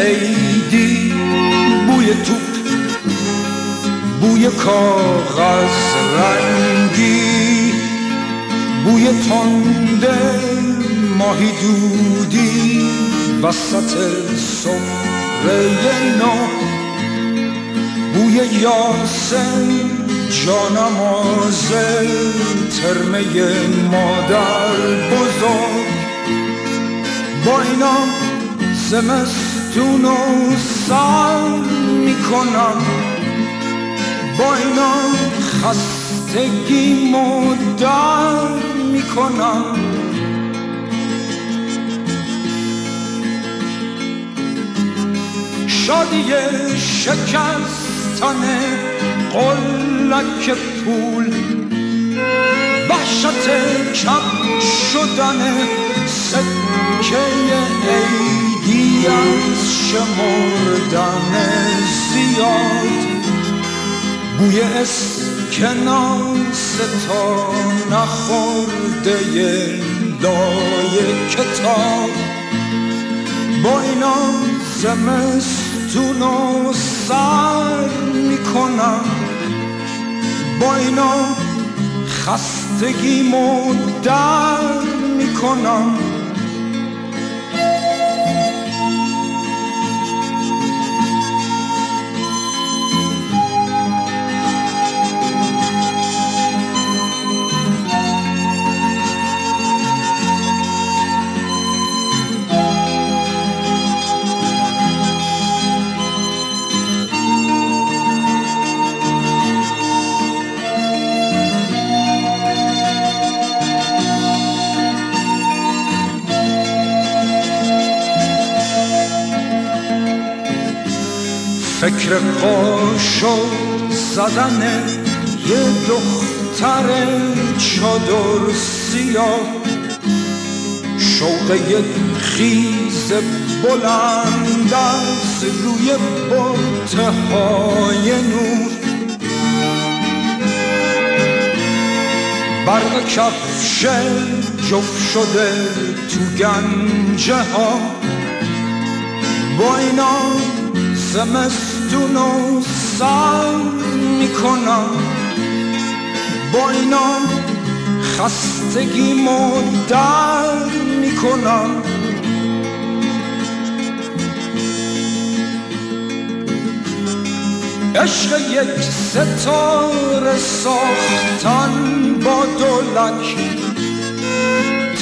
عیدی بوی توپ بوی کاغذ رنگی بوی تنده ماهی دودی وسط سفره نو بوی یاسم جانماز ترمه مادر بزرگ. با اینا زمستون و سر می‌کنم. با اینا خستگی مدر می‌کنم. شادی شکستن قلک پول وحشت کم شدن سکه عیدی از شمردن زیاد. بوی اسکناس تا نخورده لای کتاب. با اینا زمستون و سر می‌کنم. با اینا خستگی در می‌کنم. فکر قاشو زدن یه دختر چادر سیاه. شوق یک خیز بلند از روی برته های نور. برق کفش جف شده تو گنجه ها با اینا زمستون و سر می‌کنم. با اینا خستگی در می‌کنم. عشق یک ستاره ساختن با دولک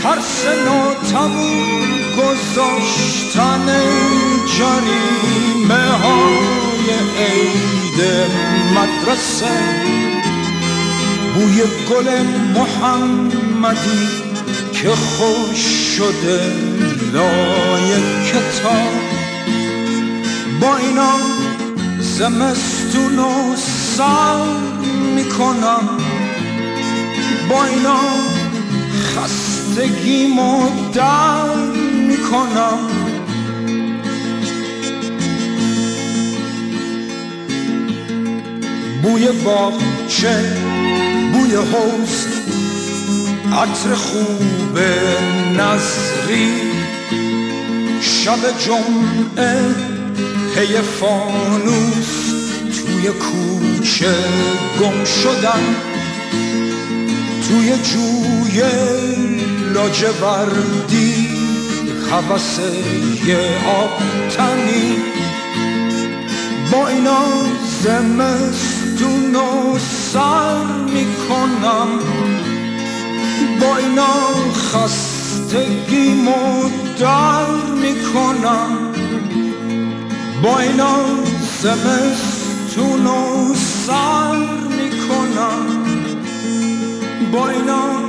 ترس ناتمون گذاشتن مدرسه بوی گل محمدی که خوش شده لای کتاب. با اینا زمستون و سر می‌کنم با اینا خستگی در می‌کنم. بوی باغچه بوی حوز عطر خوب نظری. شب جمعه پی فانوس. توی کوچه گم شدن توی جوی لاجوردی حوث یه آبتنی. با اینا زمستون و سر می‌کنم. با اینا خستگی در می‌کنم. با اینا زمستون و سر می‌کنم. با اینا